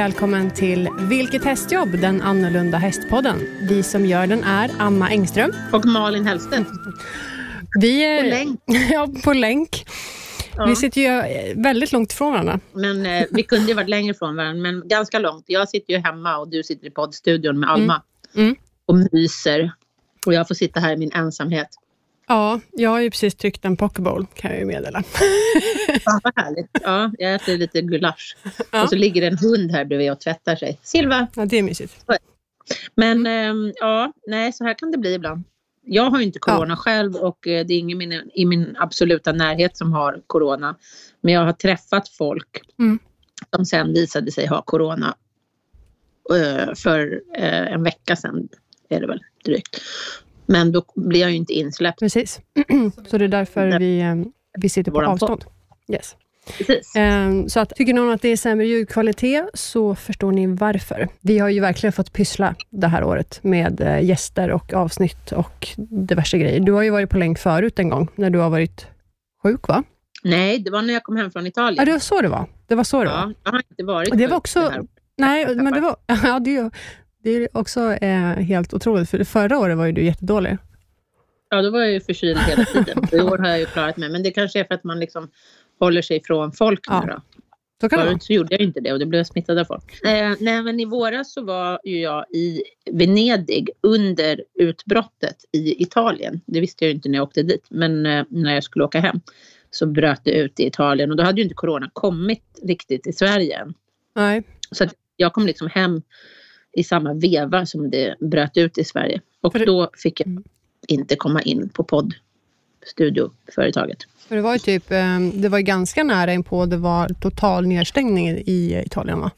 välkommen till Vilket hästjobb? Den annorlunda hästpodden. Vi som gör den är Amma Engström. Och Malin Hellstedt. Vi är, På länk. ja, på länk. Ja. Vi sitter ju eh, väldigt långt ifrån varandra. Men eh, vi kunde ju varit längre från varandra, men ganska långt. Jag sitter ju hemma och du sitter i poddstudion med Alma Mm. och myser. Och jag får sitta här i min ensamhet. Ja, jag har ju precis tryckt en pokeball, kan jag ju meddela. Fan vad härligt. Ja, jag äter lite gulasch. Ja. Och så ligger en hund här bredvid och tvättar sig. Silva! Ja, det är mysigt. Men ehm, ja, nej, så här kan det bli ibland. Jag har ju inte corona själv och eh, det är ingen min, i min absoluta närhet som har corona. Men jag har träffat folk Mm. som sen visade sig ha corona eh, för eh, en vecka sedan är det väl drygt. Men då blir jag ju inte insläppt. Precis. Så det är därför vi, eh, vi sitter på avstånd. Yes. Precis. Ehm, Så att, tycker någon att det är sämre ljudkvalitet så förstår ni varför. Vi har ju verkligen fått pyssla det här året med eh, gäster och avsnitt och diverse grejer. Du har ju varit på länk förut en gång när du har varit sjuk, va? Nej, det var när jag kom hem från Ja, Italien. det var så det var. Det var så det var. Ja, jag har inte varit det var också- det här. Nej, men det var... Ja, det, det är också eh, helt otroligt, för förra året var ju du jättedålig. Ja, då var jag ju förkyld hela tiden. I år har jag ju klarat mig. Men det kanske är för att man liksom håller sig från folk Ja, nu då. Så kan. Förut så gjorde jag inte det och det blev smittad av folk. Eh, nej, men i våras så var ju jag i Venedig under utbrottet i Italien. Det visste jag ju inte när jag åkte dit. Men eh, när jag skulle åka hem så bröt det ut i Italien. Och då hade ju inte corona kommit riktigt i Sverige än. Nej. Så jag kom liksom hem i samma veva som det bröt ut i Sverige. Och det- då fick jag Mm. inte komma in på poddstudioföretaget. För det var ju typ, eh, det var ju ganska nära in på det var total nedstängning i Italien, va?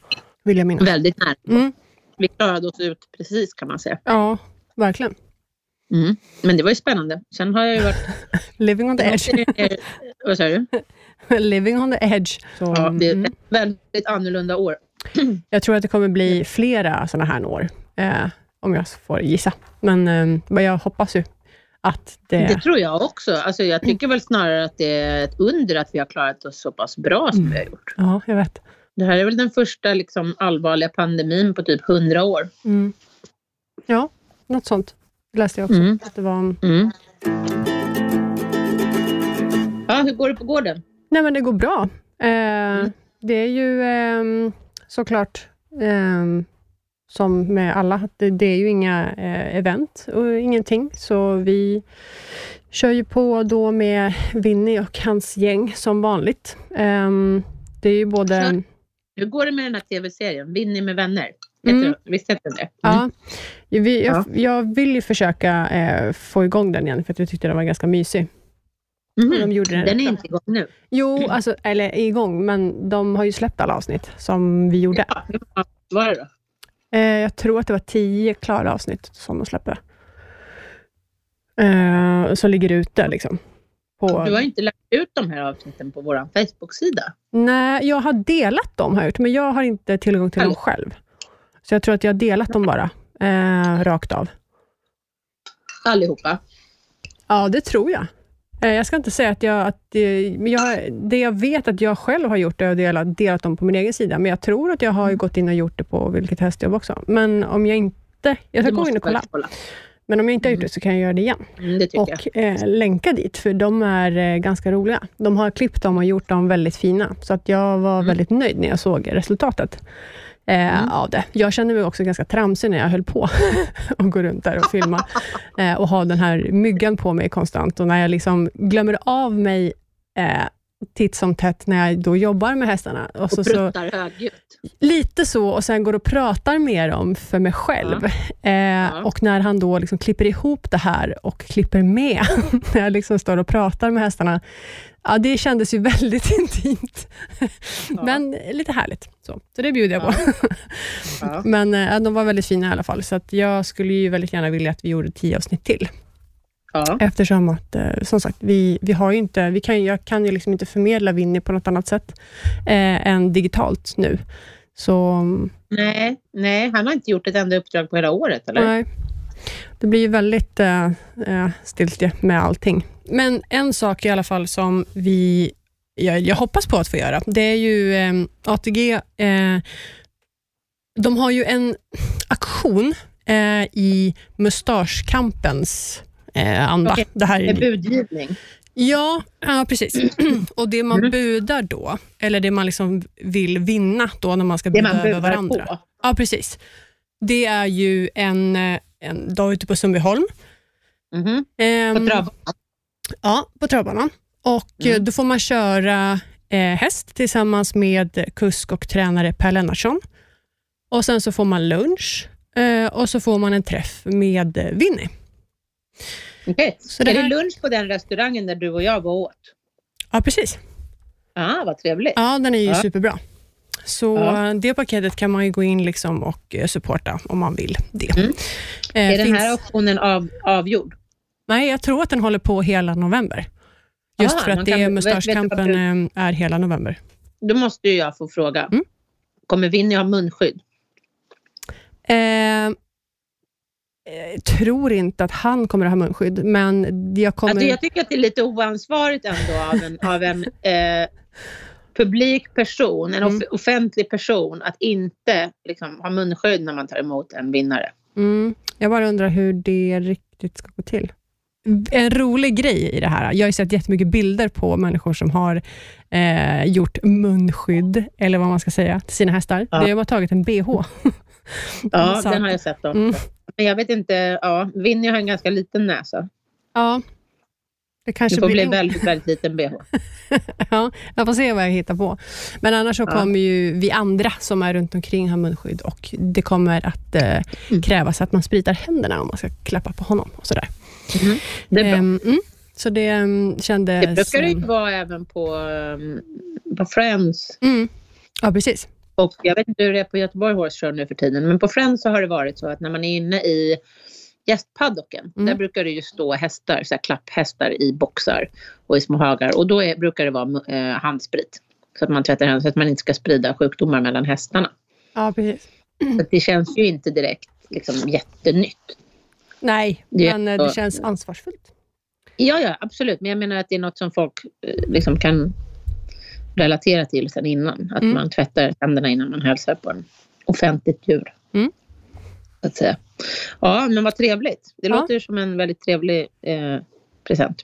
Vill jag minnas. Väldigt nära. Mm. Vi klarade oss ut precis kan man säga. Ja, verkligen. Mm. Men det var ju spännande. Sen har jag ju varit... Living on the edge. Vad sa du? Living on the edge. Så, Ja, det är mm. ett väldigt annorlunda år. Jag tror att det kommer bli flera sådana här år, eh, om jag får gissa. Men eh, jag hoppas ju att det... Det tror jag också. Alltså, jag tycker väl snarare att det är ett under att vi har klarat oss så pass bra som Mm. vi har gjort. Ja, jag vet. Det här är väl den första liksom, allvarliga pandemin på typ 100 år. Mm. Ja, något sånt läste jag också. Mm. Att det var... Mm. Ja, hur går det på gården? Nej, men det går bra. Eh, Det är ju eh, såklart eh, som med alla, det, det är ju inga eh, event och ingenting, så vi kör ju på då med Winnie och hans gäng som vanligt. Eh, det är ju både... Hur går det med den här tv-serien? Winnie med vänner? Mm. Visst heter den det? Ja, vi, jag, Ja. jag vill ju försöka eh, få igång den igen, för att jag tyckte den var ganska mysig. Mhm. de gjorde den Den är inte igång nu. Jo, alltså, eller igång, men de har ju släppt alla avsnitt som vi gjorde. Ja, hur många var det då? Eh, jag tror att det var tio klara avsnitt som de släppte. Eh, som ligger ute liksom. På... Du har inte lagt ut de här avsnitten på vår Facebook-sida. Nej, jag har delat dem, jag gjort, men jag har inte tillgång till dem Eller? själv. Så jag tror att jag har delat dem bara, eh, rakt av. Allihopa. Ja, det tror jag. Eh, Jag ska inte säga att jag... Att, eh, jag det jag vet att jag själv har gjort är att dela, delat dem på min egen sida, men jag tror att jag har ju gått in och gjort det på Vilket hästjobb också. Men om jag inte... Jag ska gå in och kolla. kolla. Men om jag inte har gjort Mm. det så kan jag göra det igen. Mm, det. Och eh, länka dit, för de är eh, ganska roliga. De har klippt dem och gjort dem väldigt fina. Så att jag var Mm. väldigt nöjd när jag såg resultatet eh, Mm. av det. Jag kände mig också ganska tramsig när jag höll på och gå runt där och filma. eh, och ha den här myggan på mig konstant. Och när jag liksom glömmer av mig eh, titt som tätt när jag då jobbar med hästarna. Och så, Och så, pruttar högljutt. Lite så, och sen går och pratar med dem för mig själv. Eh, Och när han då liksom klipper ihop det här och klipper med, när jag liksom står och pratar med hästarna, ja, det kändes ju väldigt intimt. Ja. Men lite härligt. Så, så det bjuder jag på. Ja. Men eh, de var väldigt fina i alla fall, så jag skulle ju väldigt gärna vilja att vi gjorde tio avsnitt till. Ja. Eftersom att, eh, som sagt, vi, vi har inte, vi kan, jag kan ju liksom inte förmedla Winnie på något annat sätt eh, än digitalt nu. Så Nej, nej, han har inte gjort ett enda uppdrag på hela året, eller? Nej. Det blir ju väldigt eh, eh, stiltje med allting. Men en sak i alla fall som vi, jag, jag hoppas på att få göra, det är ju eh, ATG eh, De har ju en aktion eh, i mustaschkampens eh, anda. Okej, Det här är budgivning. Ja, ja precis. Och det man Mm. budar då, eller det man liksom vill vinna då när man ska buda man över varandra. på. Ja, precis. Det är ju en, eh, en dag ute på Sundbyholm. Mhm. Ehm, På travbanan. Ja, på travbanan. Och Mm. eh, Då får man köra eh, häst tillsammans med kusk och tränare Per Lennartsson. Och Sen så får man lunch eh, och så får man en träff med eh, Winnie. Okej. Det Är här- det lunch på den restaurangen där du och jag var åt? Ja, precis. Ah, vad trevligt. Ja, den är ju Ja. superbra. Så Ja. eh, det paketet kan man ju gå in liksom och eh, supporta om man vill det. Mm. Eh, är den finns- här auktionen av, avgjord? Nej, jag tror att den håller på hela november. Just Ah, för att det du mustaschkampen vad eh, är hela november. Då måste ju jag få fråga. Mm. Kommer Winnie ha munskydd? Eh, eh, tror inte att han kommer att ha munskydd, men jag kommer... Alltså jag tycker att det är lite oansvarigt ändå av en, av en eh, publik person, en off- Mm. offentlig person, att inte liksom, ha munskydd när man tar emot en vinnare. mm, jag bara undrar hur det riktigt ska gå till. En rolig grej i det här, jag har ju sett jättemycket bilder på människor som har eh, gjort munskydd, eller vad man ska säga, till sina hästar. Ja. Det har tagit en bh. Ja, Så den har jag sett också. Mm. Men jag vet inte, ja, Winnie har en ganska liten näsa. Ja, det kanske får blir bli väldigt, väldigt liten bh. ja, jag får se vad jag hittar på. Men annars så Ja. kommer ju vi andra som är runt omkring ha munskydd och det kommer att eh, Mm. krävas att man spritar händerna om man ska klappa på honom. och sådär. Mhm. Det är bra. Ehm, mm, så det um, kändes... det brukar det ju ehm, vara även på, um, på Friends. mm, ja, precis. Och jag vet inte hur det är på Göteborg Horse Show nu för tiden, men på Friends så har det varit så att när man är inne i gästpaddocken, Mm. där brukar det ju stå hästar, så här klapphästar i boxar och i små hagar. Och då är, brukar det vara eh, handsprit. Så att man tvättar händerna så att man inte ska sprida sjukdomar mellan hästarna. Ja, precis. Så det känns ju inte direkt liksom, jättenytt. Nej, Det- men eh, det känns ansvarsfullt. Ja, ja, absolut. Men jag menar att det är något som folk eh, liksom kan relatera till sen innan. Att Mm. man tvättar händerna innan man hälsar på en offentligt djur. Mm. Att säga. Ja, men vad trevligt. Det Ja. låter som en väldigt trevlig eh, present.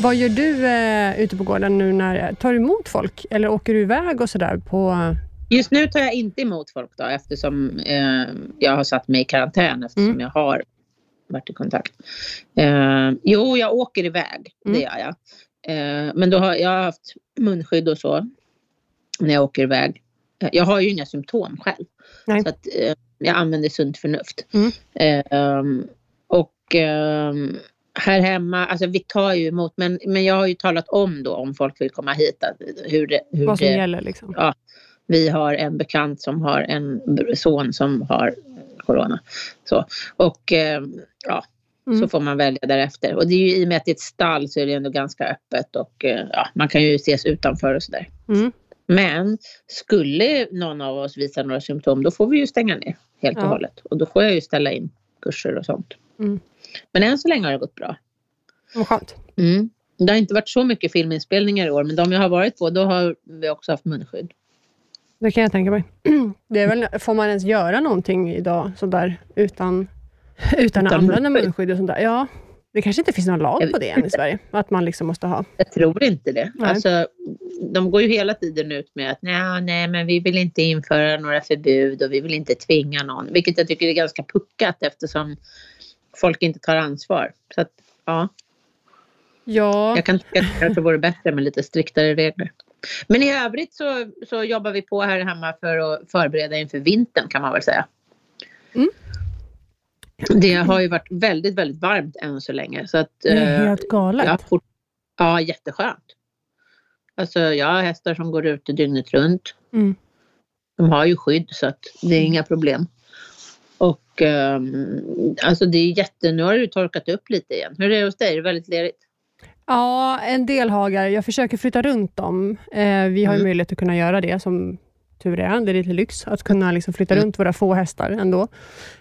Vad gör du eh, ute på gården nu? när Tar du emot folk eller åker du iväg och sådär? På... Just nu tar jag inte emot folk då eftersom eh, jag har satt mig i karantän eftersom Mm. jag har varit i kontakt. Eh, jo, jag åker iväg. Mm. Det gör jag. Eh, men då har jag har haft munskydd och så när jag åker iväg. Eh, Jag har ju inga symptom själv. Nej. Så att, eh, jag använder sunt förnuft. Mm. Eh, och här hemma, alltså vi tar ju emot, men, men jag har ju talat om då om folk vill komma hit, att, hur det, hur Vad som det gäller? Liksom. Ja. Vi har en bekant som har en son som har corona. Så. Och eh, ja, Mm. så får man välja därefter. Och det är ju i och med att det är ett stall så är det ändå ganska öppet och eh, ja, man kan ju ses utanför och sådär. Mm. Men skulle någon av oss visa några symptom då får vi ju stänga ner helt och Ja. hållet. Och då får jag ju ställa in kurser och sånt. Mm. Men än så länge har det gått bra. Vad skönt. Mm. Det har inte varit så mycket filminspelningar i år men de jag har varit på då har vi också haft munskydd. Det kan jag tänka mig. Det är väl, får man ens göra någonting idag sådär utan, utan, att Utan använda munskydd? Och sånt där? Ja, det kanske inte finns någon lag på det än i Sverige, att man liksom måste ha. Jag tror inte det. Nej. Alltså, de går ju hela tiden ut med att nej, nej, men vi vill inte införa några förbud och vi vill inte tvinga någon. Vilket jag tycker är ganska puckat eftersom folk inte tar ansvar. Så att, ja, Ja, jag kan tycka att det vore bättre med lite striktare regler. Men i övrigt så, så jobbar vi på här hemma för att förbereda inför vintern kan man väl säga. Mm. Det har ju varit väldigt, väldigt varmt än så länge. Så att, det är eh, helt galet. Ja, fort, ja, jätteskönt. Alltså jag har hästar som går ute dygnet runt. Mm. De har ju skydd så att det är inga problem. Och ehm, alltså det är jätte... Nu har det ju torkat upp lite igen. Hur är det hos dig? Är det väldigt lerigt? Ja, en del hagar. Jag försöker flytta runt dem. Eh, vi har ju Mm. möjlighet att kunna göra det som tur är. Det är lite lyx att kunna liksom flytta runt våra få hästar ändå.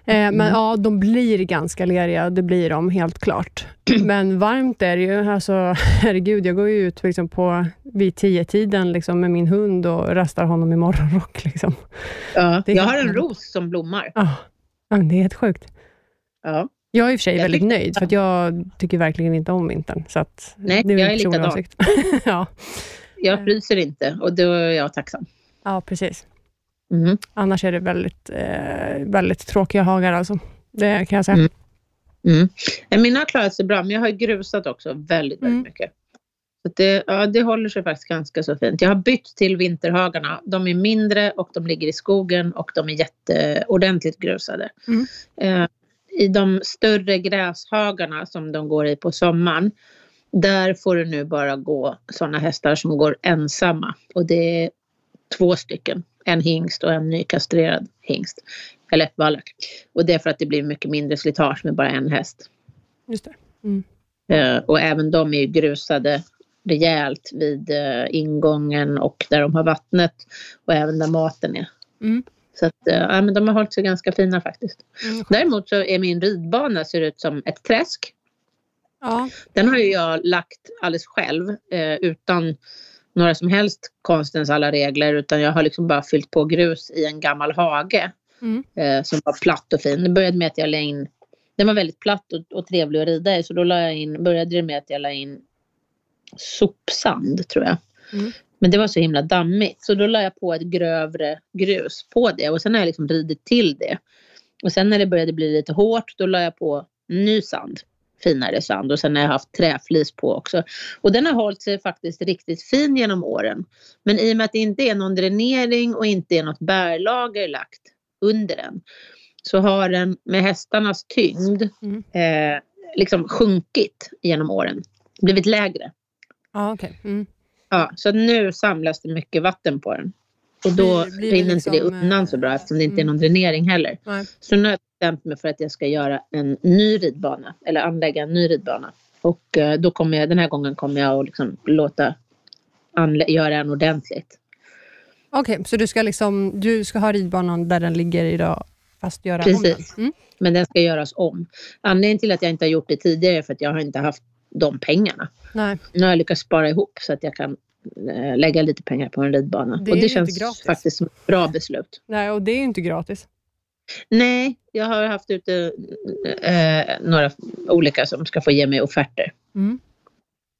Eh, men ja, de blir ganska leriga, det blir de helt klart. Men varmt är det ju. Alltså, herregud, jag går ju ut liksom på, vid tio tiden liksom, med min hund och rastar honom i morgonrock. Liksom. Ja, jag har en ros som blommar. Ah, ja, men det är helt sjukt. Ja. Jag är i och för sig Jag väldigt tycker- nöjd, för jag tycker verkligen inte om vintern. Så att Nej, det är jag är likadan. ja. Jag fryser inte och då är jag tacksam. ja, precis. Mm. Annars är det väldigt, eh, väldigt tråkiga hagar alltså. Det kan jag säga. Mm. Mm. Mina har klarat sig bra, men jag har grusat också väldigt, väldigt Mm. mycket. Så det, ja, det håller sig faktiskt ganska så fint. Jag har bytt till vinterhagarna. De är mindre och de ligger i skogen och de är jätteordentligt grusade. Mm. Eh, I de större gräshagarna som de går i på sommaren, där får det nu bara gå sådana hästar som går ensamma. Och det är två stycken. En hingst och en nykastrerad hingst. Eller vallack. Och det är för att det blir mycket mindre slitage med bara en häst. Just det. Mm. Eh, och även de är ju grusade rejält vid eh, ingången och där de har vattnet och även där maten är. Mm. Så att, eh, ja, men de har hållit sig ganska fina faktiskt. Mm. Däremot så är min ridbana ser ut som ett träsk. Ja. Den har ju jag lagt alldeles själv eh, utan några som helst konstens alla regler utan jag har liksom bara fyllt på grus i en gammal hage Mm. eh, som var platt och fin. Det började med att jag la in, den var väldigt platt och, och trevlig att rida i så då la jag in, började det med att jag la in sopsand tror jag. Mm. Men det var så himla dammigt så då la jag på ett grövre grus på det och sen har jag liksom ridit till det. Och sen när det började bli lite hårt då la jag på ny sand, finare sand och sen har jag haft träflis på också. Och den har hållit sig faktiskt riktigt fin genom åren. Men i och med att det inte är någon dränering och inte är något bärlager lagt under den så har den med hästarnas tyngd Mm. eh, liksom sjunkit genom åren. Blivit lägre. Ja, okej. Mm. Ja, så nu samlas det mycket vatten på den. Och då Blir- blir det rinner inte det liksom, unnan eh, så bra eftersom det inte är mm. någon dränering heller. Nej. Så nu har jag bestämt mig för att jag ska göra en ny ridbana eller anlägga en ny ridbana. Och eh, då kommer jag, den här gången kommer jag att liksom låta anlä- göra den ordentligt. Okej, så du ska, liksom, du ska ha ridbanan där den ligger idag, fast göra om Precis. den? Mm. Men den ska göras om. Anledningen till att jag inte har gjort det tidigare är för att jag har inte haft de pengarna. Nej, Nu har jag lyckats spara ihop så att jag kan eh, lägga lite pengar på en ridbana. Det och det känns faktiskt som ett bra beslut. Nej, och det är ju inte gratis. Nej, jag har haft ute eh, några olika som ska få ge mig offerter. Mm.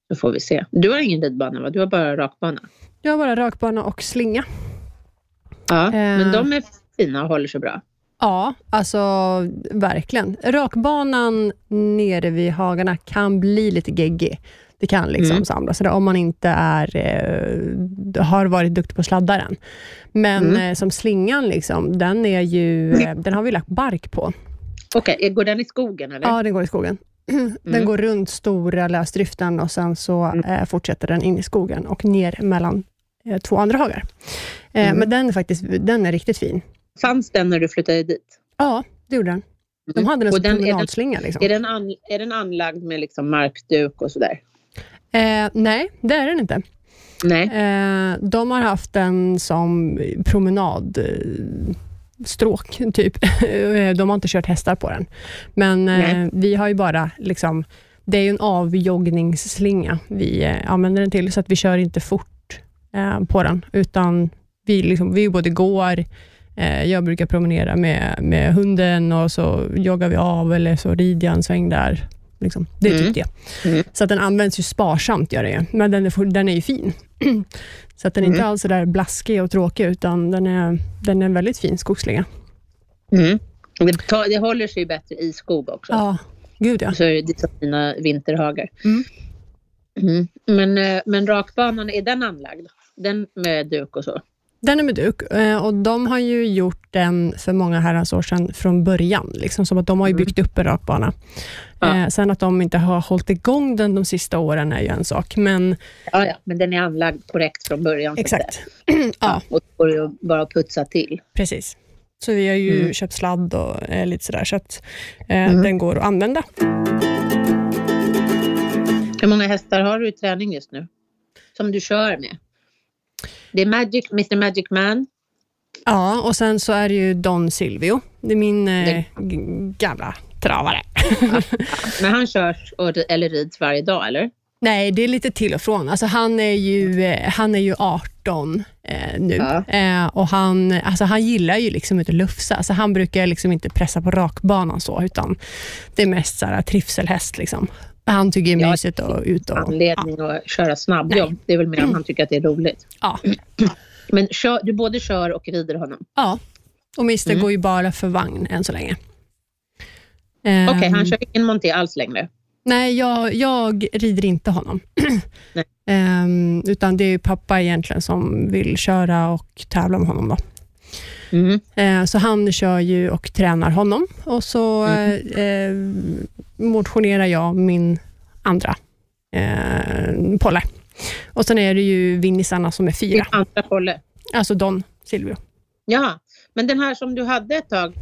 Så får vi se. Du har ingen ridbana va? Du har bara rakbana? Jag har bara rakbana och slinga. Ja, Eh. men de är fina och håller sig bra. Ja, alltså verkligen. Rakbanan nere vid hagarna kan bli lite geggig. Det kan liksom Mm. samlas sådär, om man inte är, eh, har varit duktig på att sladda den. Men Mm. eh, som slingan, liksom, den, är ju, eh, den har vi lagt bark på. Okej, går den i skogen eller? Ja, den går i skogen. Den Mm. går runt stora lösdriften och sen så Mm. eh, fortsätter den in i skogen och ner mellan eh, två andra hagar. Eh, Mm. Men den är faktiskt den är riktigt fin. Fanns den när du flyttade dit? Ja, det gjorde den. De hade den som den- är den- promenadslinga. Liksom. Är den, an, är den anlagd med liksom markduk och sådär? Eh, nej, det är den inte. Nej. Eh, de har haft den som promenadstråk, typ. Eh, de har inte kört hästar på den. Men eh, vi har ju bara, liksom, det är ju en avjoggningsslinga vi eh, använder den till, så att vi kör inte fort eh, på den, utan vi, liksom, vi både går, eh, jag brukar promenera med, med hunden och så joggar vi av eller så rider jag en sväng där. Liksom. Det är typ det. Mm. Så att den används ju sparsamt, gör det men den är, den är ju fin. så att den är inte Mm. alls så där blaskig och tråkig, utan den är, den är en väldigt fin skogsslinga. Mm. Det, tar, det håller sig bättre i skog också. Ja, gud ja. Så är det som mina vinterhagar. Mm. Mm. Men, eh, men rakbanan, är den anlagd? Den med duk och så? Den är med duk eh, och de har ju gjort den för många herrans år sedan från början. Liksom, som att de har ju Mm. byggt upp en rakbana. Ja. Eh, sen att de inte har hållit igång den de sista åren är ju en sak, men Ja, ja, men den är anlagd korrekt från början. exakt. ja, Och då går det bara att putsa till. precis. Så vi har ju Mm. köpt sladd och eh, lite sådär, så att eh, Mm. den går att använda. Hur många hästar har du i träning just nu? Som du kör med? Det är Magic, Mr Magic Man. Ja, och sen så är det ju Don Silvio. Det är min eh, gamla travare. Men han körs och, eller rids varje dag, eller? Nej, det är lite till och från. Alltså, han, är ju, eh, han är ju 18 eh, nu Ja. eh, och han, alltså, han gillar ju liksom inte att lufsa. Alltså, han brukar liksom inte pressa på rakbanan så, utan det är mest så här, trivselhäst. Liksom. Han tycker det är Ja, mysigt att ut och... Anledning att köra snabbjobb. Det är väl mer om han tycker att det är roligt. Ja, Men kör, du både kör och rider honom? ja. och Mr Mm. går ju bara för vagn än så länge. Okej, Ehm, han kör ingen monté alls längre? Nej, jag, jag rider inte honom. Nej. Ehm, utan det är pappa egentligen som vill köra och tävla med honom. Då. Mm. Eh, så han kör ju och tränar honom och så Mm. eh, motionerar jag min andra eh, Polle. Och sen är det ju vinnisarna som är fyra, andra Polle? alltså Don Silvio. Jaha, men den här som du hade ett tag.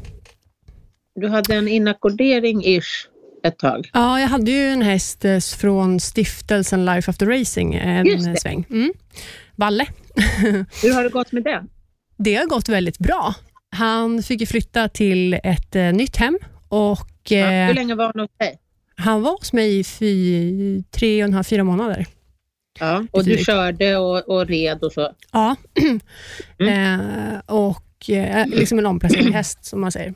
Du hade en inackordering-ish ett tag. Ja, jag hade ju en häst eh, från stiftelsen Life After Racing en sväng. Mm. Valle. Hur har det gått med den? Det har gått väldigt bra. Han fick flytta till ett eh, nytt hem och Ja, eh, hur länge var han hos dig? han var hos mig i fy, tre och en halv, fyra månader. Ja, och du körde och, och red och så. Ja, Mm. eh, och eh, liksom en omplacerad häst som man säger.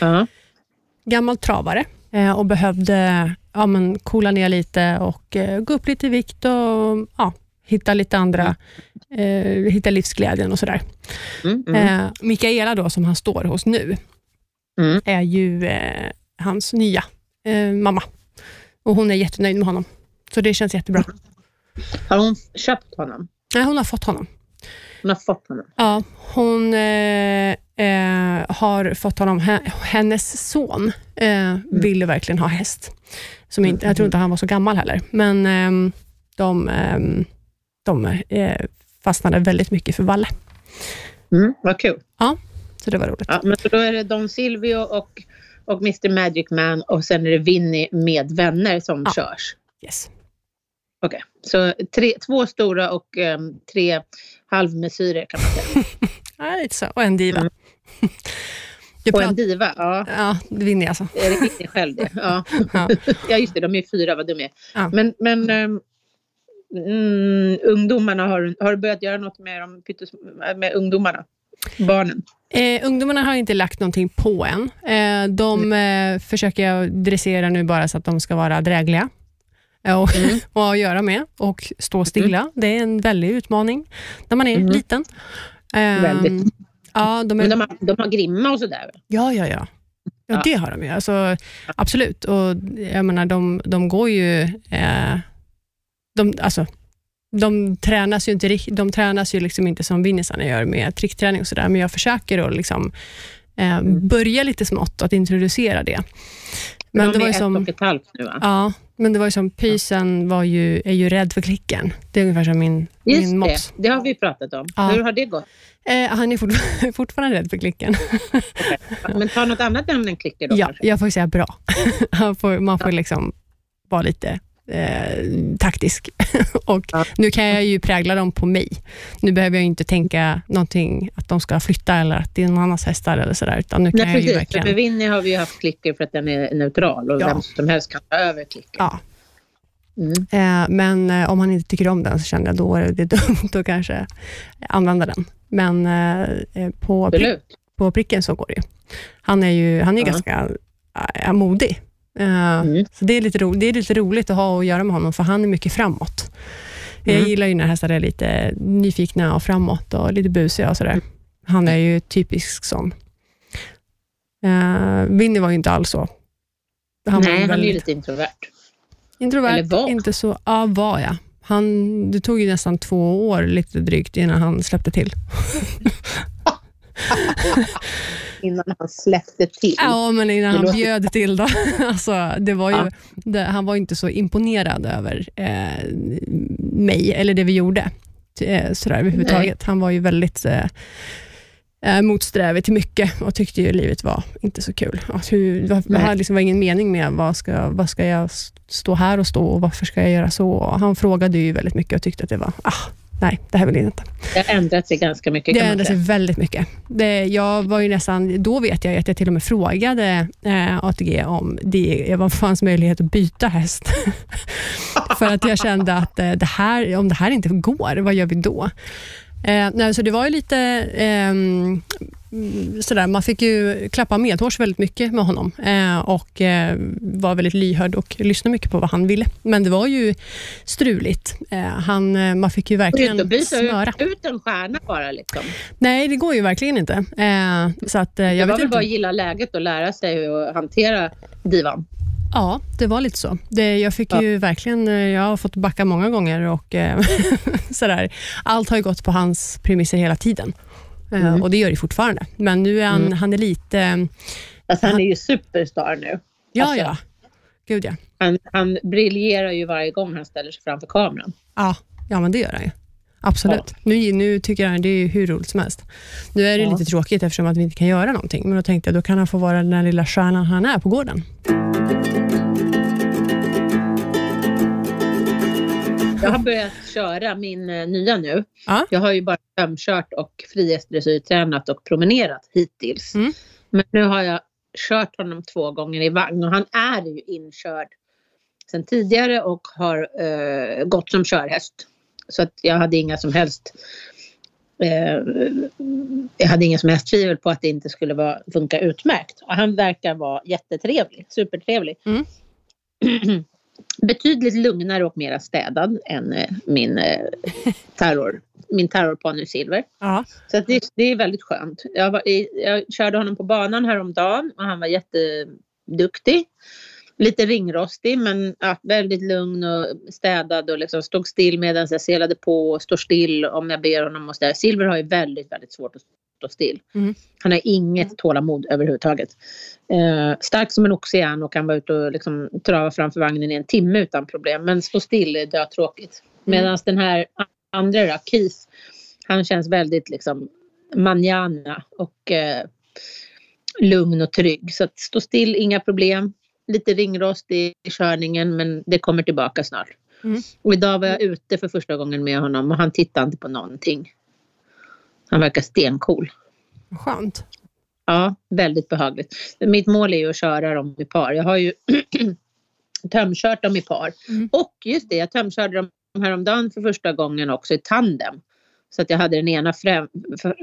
Ja. Gammal travare eh, och behövde ja, men, coola ner lite och eh, gå upp lite i vikt och ja, hitta lite andra, eh, hitta livsglädjen och sådär. Mm, mm. Eh, Mikaela då, som han står hos nu, Mm. är ju eh, hans nya eh, mamma. Och Hon är jättenöjd med honom. Så det känns jättebra. Har hon köpt honom? Nej, hon har fått honom. Hon har fått honom? Ja, hon eh, eh, har fått honom. Hennes son eh, ville verkligen ha häst. Som inte, jag tror inte han var så gammal heller. Men ehm, de, ehm, de eh, fastnade väldigt mycket för Valle. Mm, vad kul. Så det var roligt. Ja, men då är det Don Silvio och, och Mr Magic Man och sen är det Winnie med vänner som Ja. körs. Yes. Okej, så tre, två stora och um, tre halvmesyrer kan man säga. Ja, lite så. Och en diva. Mm. Jag Och en diva, ja. ja, jag alltså. Är det Winnie själv det? Ja. Ja. ja, just det, de är fyra, vad dum är. Ja. Men, men um, mm, ungdomarna, har, har du börjat göra något med, pyttes- med ungdomarna? Barnen? Eh, ungdomarna har inte lagt någonting på än. Eh, de eh, försöker jag dressera nu bara så att de ska vara drägliga eh, och, Mm. och att göra med och stå stilla. Det är en väldig utmaning när man är Mm. liten. Eh, Väldigt. Ja, de är, Men de har, de har grimma och sådär? ja, ja, ja. Ja, Ja. det har de ju. Alltså, absolut. Och jag menar, de, de går ju... Eh, de, alltså, de tränas ju inte, de tränas ju liksom inte som vinnisarna gör med trickträning och sådär, men jag försöker att liksom, eh, börja lite smått att introducera det. Men de det var är ju ett som, och ett halvt nu va? ja, men det var ju som pysen var ju, är ju rädd för klicken. Det är ungefär som min, Just min det, mops. det har vi pratat om. Ja. Hur har det gått? Eh, han är fortfarande, fortfarande rädd för klicken. Men ta något annat än en klicker då Ja, kanske? jag får säga bra. Han får, man får liksom vara lite eh, taktisk. och Ja. Nu kan jag ju prägla dem på mig. Nu behöver jag inte tänka någonting att de ska flytta eller att det är någon annans hästar eller sådär, utan nu kan Nej, jag ju precis. För verkligen... med Winnie har vi ju haft klicker för att den är neutral och Ja. vem som helst kan ta över klicker. Ja, Mm. eh, men eh, om han inte tycker om den så känner jag då är det dumt att kanske använda den. Men eh, eh, på, prick, på pricken så går det ju. Han är ju han är Ja. ganska äh, modig. Eh, Mm. Så det är, lite ro, det är lite roligt att ha att göra med honom, för han är mycket framåt. Jag Mm. gillar ju när hästar är lite nyfikna och framåt och lite busiga och sådär. Han är ju typisk sån. Uh, Winnie var ju inte alls så. Han Nej, var han är ju väldigt lite introvert. introvert. eller var. Inte så, ja, var jag. Han, det tog ju nästan två år, lite drygt, innan han släppte till. Innan han släppte till. Ja, men innan Det han bjöd till då. alltså, det var ju, Ja. det, han var inte så imponerad över eh, mig, eller det vi gjorde. Eh, sådär överhuvudtaget. Han var ju väldigt eh, eh, motsträvig till mycket och tyckte ju livet var inte så kul. Att hur, det Nej. var, liksom var ingen mening med vad ska, vad ska jag stå här och stå och varför ska jag göra så? Han frågade ju väldigt mycket och tyckte att det var, ah, nej, det här vill jag inte. Det har ändrat sig ganska mycket. Det har ändrat sig väldigt mycket. Det, jag var ju nästan, då vet jag att jag till och med frågade eh, ATG om det vad fanns möjlighet att byta häst. För att jag kände att eh, det här, om det här inte går, vad gör vi då? Eh, nej, så det var ju lite ehm, sådär, man fick ju klappa medhårs väldigt mycket med honom eh, och eh, var väldigt lyhörd och lyssnade mycket på vad han ville. Men det var ju struligt. Eh, han, eh, man fick ju det verkligen att byta smöra. ut, ut en stjärna bara liksom? Nej, det går ju verkligen inte. Eh, så att, eh, Det jag var vet väl bara att gilla läget och lära sig hur att hantera divan. Ja, det var lite så. Det, jag fick Ja. ju verkligen, jag har fått backa många gånger och sådär. Allt har ju gått på hans premisser hela tiden. Eh, Mm. Och det gör det fortfarande. Men nu är han, Mm. han är lite, Alltså han är ju superstar nu. ja Alltså, ja, gud ja. Han, han briljerar ju varje gång han ställer sig framför kameran. Ja, ja men det gör han ju. Absolut. Nu, nu tycker han det är hur roligt som helst. Nu är det Ja. lite tråkigt eftersom att vi inte kan göra någonting, men då tänkte jag då kan han få vara den lilla stjärnan han är på gården. Jag har börjat köra min eh, nya nu. Ja. Jag har ju bara tömkört och frihetsdressyrtränat och promenerat hittills. Mm. Men nu har jag kört honom två gånger i vagn och han är ju inkörd sedan tidigare och har eh, gått som körhäst. Så att jag hade inga som helst eh, jag hade inga som helst tvivel på att det inte skulle vara, funka utmärkt. Och han verkar vara jättetrevlig, supertrevlig. Mm. Betydligt lugnare och mera städad än eh, min eh, terror, min terrorponny Silver. Ja. Så det, det är väldigt skönt. Jag, var, jag körde honom på banan häromdagen och han var jätteduktig. Lite ringrostig men ja, väldigt lugn och städad och liksom stod still medan jag selade på och står still om jag ber honom och städa. Silver har ju väldigt, väldigt svårt att stå still. Mm. Han har inget tålamod överhuvudtaget. Eh, stark som en oxe är han och kan vara ute och liksom trava framför vagnen i en timme utan problem. Men stå still är dötråkigt. Mm. Medan den här andra då, Keith, han känns väldigt liksom manjana och eh, lugn och trygg. Så att stå still, inga problem. Lite ringrost i körningen men det kommer tillbaka snart. Mm. Och idag var jag ute för första gången med honom och han tittade inte på någonting. Han verkar stencool. Skönt. Ja, väldigt behagligt. Mitt mål är ju att köra dem i par. Jag har ju tömkört dem i par. Mm. Och just det, jag tömkörde dem häromdagen för första gången också i tandem. Så att jag hade den ena fram,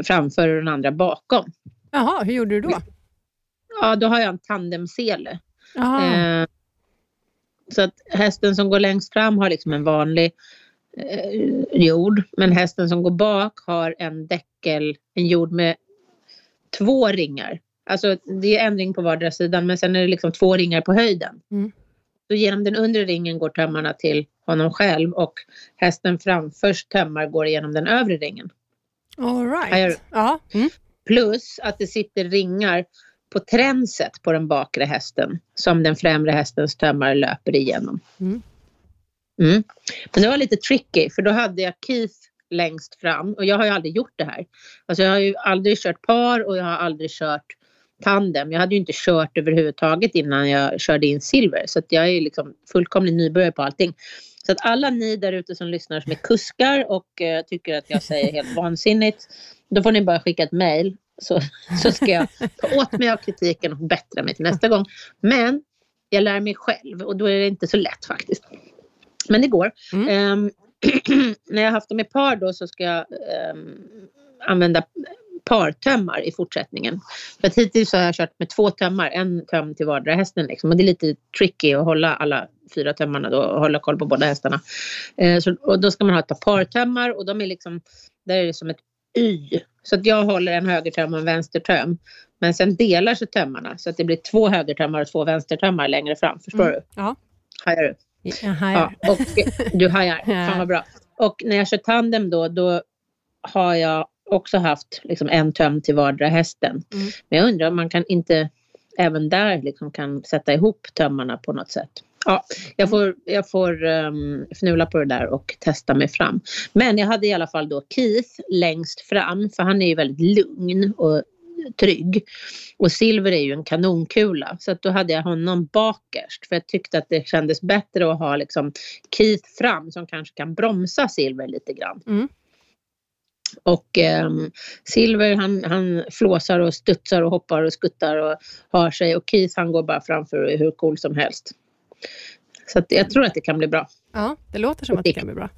framför och den andra bakom. Jaha, hur gjorde du då? Ja, då har jag en tandemsele. Eh, så att hästen som går längst fram har liksom en vanlig eh, jord. Men hästen som går bak har en däckel, en jord med två ringar. Alltså det är en ring på vardera sidan men sen är det liksom två ringar på höjden. Mm. Så genom den undre ringen går tömmarna till honom själv och hästen framförs tömmar går genom den övre ringen. All right. Ja. Mm. Plus att det sitter ringar på tränset på den bakre hästen som den främre hästens tömmar löper igenom. Mm. Mm. Men det var lite tricky för då hade jag Keith längst fram och jag har ju aldrig gjort det här. Alltså jag har ju aldrig kört par och jag har aldrig kört tandem. Jag hade ju inte kört överhuvudtaget innan jag körde in Silver så att jag är liksom fullkomlig nybörjare på allting. Så att alla ni där ute som lyssnar som är kuskar och eh, tycker att jag säger helt vansinnigt då får ni bara skicka ett mail så, så ska jag ta åt mig av kritiken och bättra mig till nästa gång. Men jag lär mig själv och då är det inte så lätt faktiskt. Men det går. Mm. Ehm, när jag har haft dem i par då så ska jag ehm, använda partömmar i fortsättningen. För att hittills har jag kört med två tömmar, en töm till vardera hästen. Liksom. Och det är lite tricky att hålla alla fyra tömmarna då och hålla koll på båda hästarna. Eh, så, och då ska man ha ett par partömmar och de är liksom, där är det som ett Y. Så att jag håller en högertöm och en vänstertöm. Men sen delar sig tömmarna så att det blir två högertömmar och två vänstertömmar längre fram. Förstår Mm. du? Ja. Hajar du? Jaha, Ja, ja. och du hajar. Fan vad bra. Och när jag kör tandem då, då har jag också haft liksom en töm till vardera hästen. Mm. Men jag undrar om man kan inte även där liksom kan sätta ihop tömmarna på något sätt. Ja, jag får, jag får um, fnula på det där och testa mig fram. Men jag hade i alla fall då Keith längst fram för han är ju väldigt lugn och trygg. Och Silver är ju en kanonkula så att då hade jag honom bakerst för jag tyckte att det kändes bättre att ha liksom Keith fram som kanske kan bromsa Silver lite grann. Mm. Och eh, Silver han, han flåsar och studsar och hoppar och skuttar och har sig och Keith han går bara framför hur cool som helst. Så att jag tror att det kan bli bra. Ja, det låter som att det kan bli bra.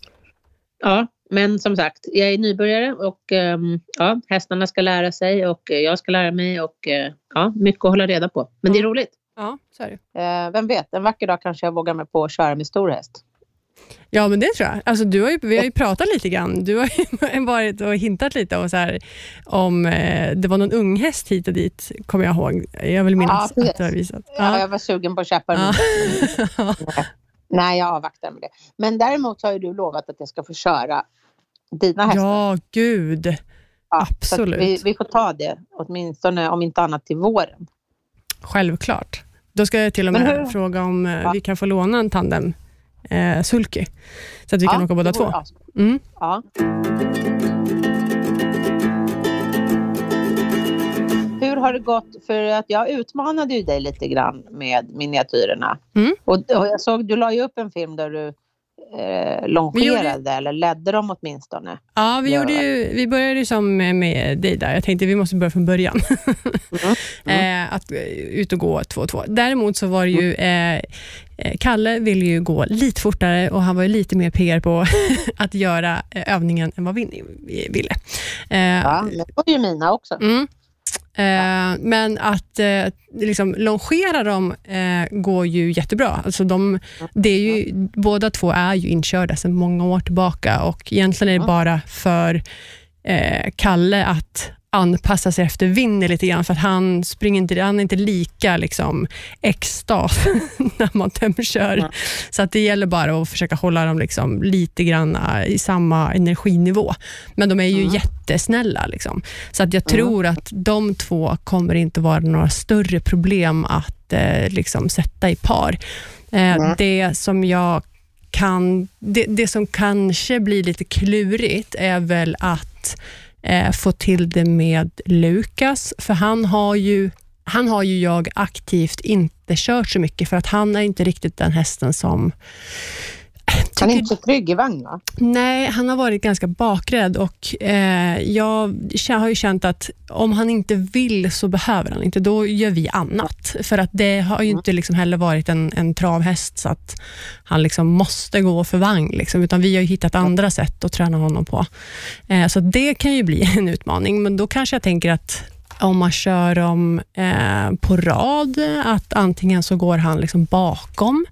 Ja, men som sagt, jag är nybörjare och um, ja, hästarna ska lära sig och jag ska lära mig och uh, ja, mycket att hålla reda på. Men ja. det är roligt. Ja, så är det. Eh, vem vet, en vacker dag kanske jag vågar mig på att köra med stor häst. Ja, men det tror jag. Alltså, du har ju, vi har ju pratat lite grann. Du har ju varit och hintat lite om, så här, om eh, det var någon unghäst hit och dit, kommer jag ihåg. Jag vill minnas ja, att du har visat. Ja. ja. jag var sugen på att köpa den. Ja. Nej, jag avvaktar med det. Men däremot har ju du lovat att jag ska få köra dina hästar. Ja, gud. Ja, Absolut. Vi, vi, får ta det, åtminstone om inte annat till våren. Självklart. Då ska jag till och med fråga om eh, ja. vi kan få låna en tandem eh, sulky, så att vi ja, kan åka båda två. Mm. Ja. Har det gått? För att jag utmanade ju dig lite grann med miniatyrerna. Mm. Och, och jag såg, du la ju upp en film där du eh, longerade gjorde... eller ledde dem åtminstone. Ja, vi, gjorde ju, vi började som med dig där. Jag tänkte vi måste börja från början. Mm. Mm. eh, att eh, ut och gå två och två. Däremot så var det ju mm. eh, eh, Kalle ville ju gå lite fortare och han var ju lite mer PR på att göra övningen än vad Winnie ville. Eh, ja, det var ju mina också. Mm. Eh, men att eh, liksom, longera dem eh, går ju jättebra. Alltså de, det är ju, båda två är ju inkörda sedan många år tillbaka och egentligen är det bara för eh, Kalle att anpassa sig efter Winnie lite grann, för att han, springer inte, han är inte lika liksom, extas när man tömkör. Mm. Så att det gäller bara att försöka hålla dem liksom, lite grann i samma energinivå. Men de är ju mm. jättesnälla. Liksom. Så att jag mm. tror att de två kommer inte vara några större problem att eh, liksom, sätta i par. Eh, det som jag kan, det, det som kanske blir lite klurigt är väl att eh, få till det med Lukas, för han har ju han har ju jag aktivt inte kört så mycket, för att han är inte riktigt den hästen som han är inte så trygg i vagn va? Nej, han har varit ganska bakrädd och eh, jag har ju känt att om han inte vill så behöver han inte. Då gör vi annat. För att det har ju mm. inte liksom heller varit en, en travhäst så att han liksom måste gå för vagn. Liksom, utan vi har hittat andra sätt att träna honom på. Eh, så det kan ju bli en utmaning, men då kanske jag tänker att om man kör dem eh, på rad, att antingen så går han liksom bakom,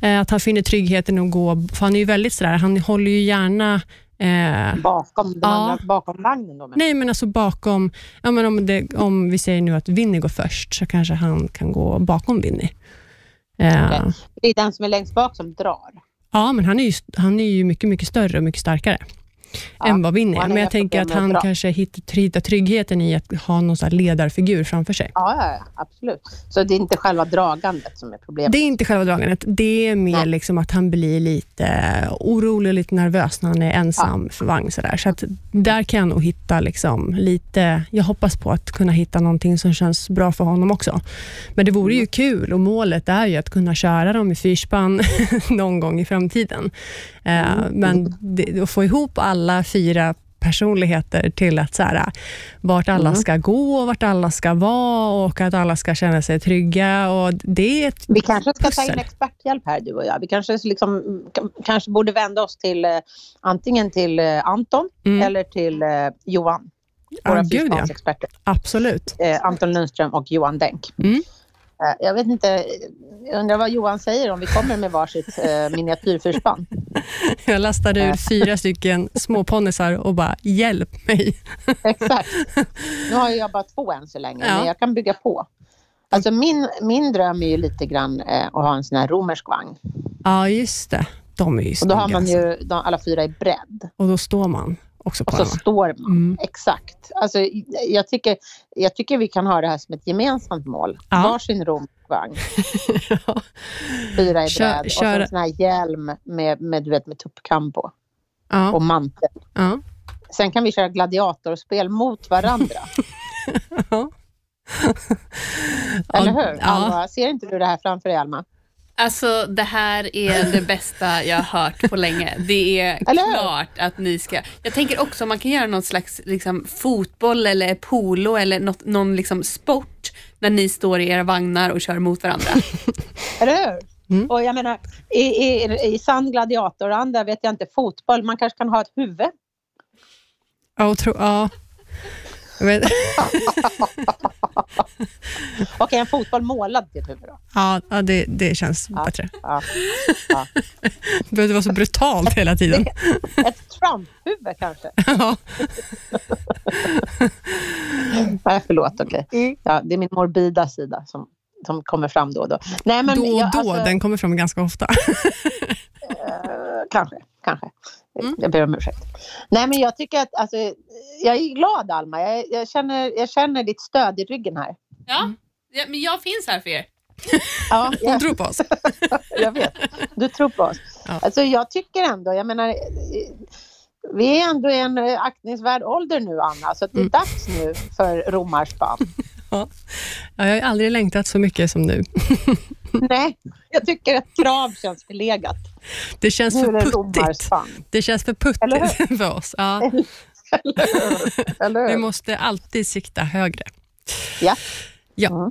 eh, att han finner tryggheten att gå, för han är ju väldigt sådär, han håller ju gärna Eh, bakom, ja. andra, bakom vagnen? Då, men. Nej, men alltså bakom, ja, men om, det, om vi säger nu att Winnie går först, så kanske han kan gå bakom Winnie. Eh, okay. Det är den som är längst bak som drar? Ja, men han är ju, han är ju mycket, mycket större och mycket starkare ja, än vad Winnie är. Men jag tänker att han bra. kanske hittar, hittar tryggheten i att ha någon så ledarfigur framför sig. Ja, ja, absolut. Så det är inte själva dragandet som är problemet? Det är inte själva dragandet. Det är mer liksom att han blir lite orolig och lite nervös när han är ensam ja. för vagn. Så, där. så att där kan jag nog hitta liksom lite... Jag hoppas på att kunna hitta någonting som känns bra för honom också. Men det vore ju mm. kul och målet är ju att kunna köra dem i fyrspann någon gång i framtiden. Eh, mm. Men det, att få ihop alla fyra personligheter till att så här, vart alla mm. ska gå, vart alla ska vara och att alla ska känna sig trygga. Och det är ett Vi kanske ska pussel. ta in experthjälp här, du och jag. Vi kanske, liksom, kanske borde vända oss till eh, antingen till eh, Anton mm. eller till eh, Johan. Våra ah, fyrståndsexperter. Ja. Absolut. Anton Lundström och Johan Denk. Mm. Eh, jag vet inte, jag undrar vad Johan säger om vi kommer med varsitt eh, miniatyrfyrspann. Jag lastar ur fyra stycken småponnysar och bara hjälp mig. Exakt. Nu har jag bara två än så länge, ja. men jag kan bygga på. Alltså min, min dröm är ju lite grann eh, att ha en sån här romersk vagn. Ja, just det. De är ju Och då har man ju de, alla fyra i bredd. Och då står man också på Och så står man. Mm. Exakt. Alltså, jag, tycker, jag tycker vi kan ha det här som ett gemensamt mål. Ja. Varsin romvagn. ja. Fyra i bredd. Och så en sån här hjälm med, med, du vet, med tuppkam på. Ja. Och mantel. Ja. Sen kan vi köra gladiatorspel mot varandra. Eller hur? Alma? Ser inte du det här framför dig, Alma? Alltså det här är det bästa jag har hört på länge. Det är klart att ni ska... Jag tänker också om man kan göra någon slags liksom, fotboll eller polo eller något, någon liksom, sport när ni står i era vagnar och kör mot varandra. Eller hur? Mm. Och jag menar, i, i, i sann gladiatoranda vet jag inte, fotboll, man kanske kan ha ett huvud. Ja, tro, ja. Men... Okej, en fotboll målad till ett huvud då? Ja, ja det, det känns ja, bättre. Ja, ja. Det behöver vara så brutalt hela tiden. Ett Trump-huvud kanske? Ja. Nej, förlåt, okej. Okay. Mm. Ja, det är min morbida sida som, som kommer fram då och då. Nej, men, då och då? alltså, den kommer fram ganska ofta. uh, kanske, kanske. Mm. Jag ber om ursäkt. Nej, men jag tycker att alltså, jag är glad Alma. Jag, jag, känner, jag känner ditt stöd i ryggen här. Ja, ja men jag finns här för er. Ja, jag, Hon tror på oss. jag vet. Du tror på oss. Ja. Alltså, jag tycker ändå, jag menar, vi är ändå i en aktningsvärd ålder nu Anna, så det är mm. dags nu för romarspann. Ja. jag har aldrig längtat så mycket som nu. Nej, jag tycker att krav känns förlegat. Det känns för puttigt. Det känns för puttigt för oss. Ja. Eller Eller Vi måste alltid sikta högre. Ja. Ja.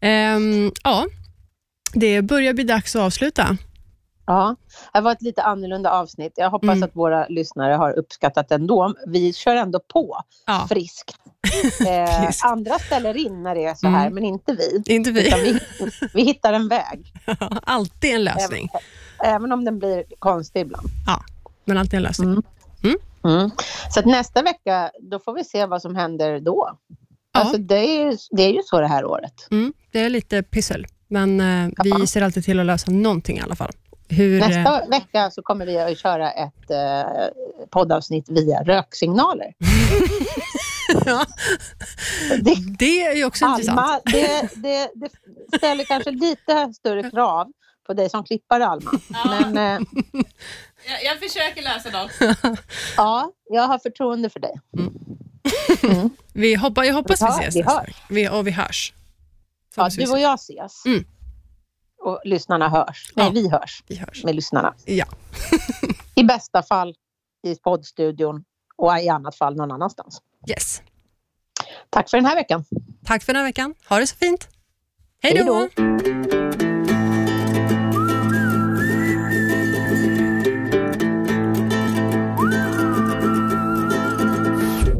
Mm. Um, ja, det börjar bli dags att avsluta. Ja, det var ett lite annorlunda avsnitt. Jag hoppas mm. att våra lyssnare har uppskattat det ändå. Vi kör ändå på ja. friskt. Eh, andra ställer in när det är så här, mm. men inte vi. Inte vi. vi. vi. hittar en väg. alltid en lösning. Även, även, om den blir konstig ibland. Ja, men alltid en lösning. Mm. Mm. mm. Så nästa vecka, då får vi se vad som händer då. Ja. Alltså det, är, det är ju så det här året. Mm. Det är lite pyssel, men eh, vi ja. ser alltid till att lösa någonting i alla fall. Hur, Nästa eh, vecka så kommer vi att köra ett eh, poddavsnitt via röksignaler. ja. det, det, är ju också Alma, intressant. Det, det, det, ställer kanske lite större krav på dig som klippare, Alma. Ja. Men, eh, jag, jag, försöker lösa något. ja, jag har förtroende för dig. Mm. Mm. Vi hoppas, jag hoppas vi, vi ses vi nästa vi, och vi hörs. ja, du och jag ses. Mm och lyssnarna hörs. Nej, ja, vi, hörs vi hörs med lyssnarna. Ja. I bästa fall i poddstudion och i annat fall någon annanstans. Yes. Tack för den här veckan. Tack för den här veckan. Ha det så fint. Hej då!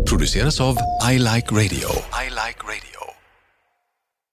Produceras av I Like Radio.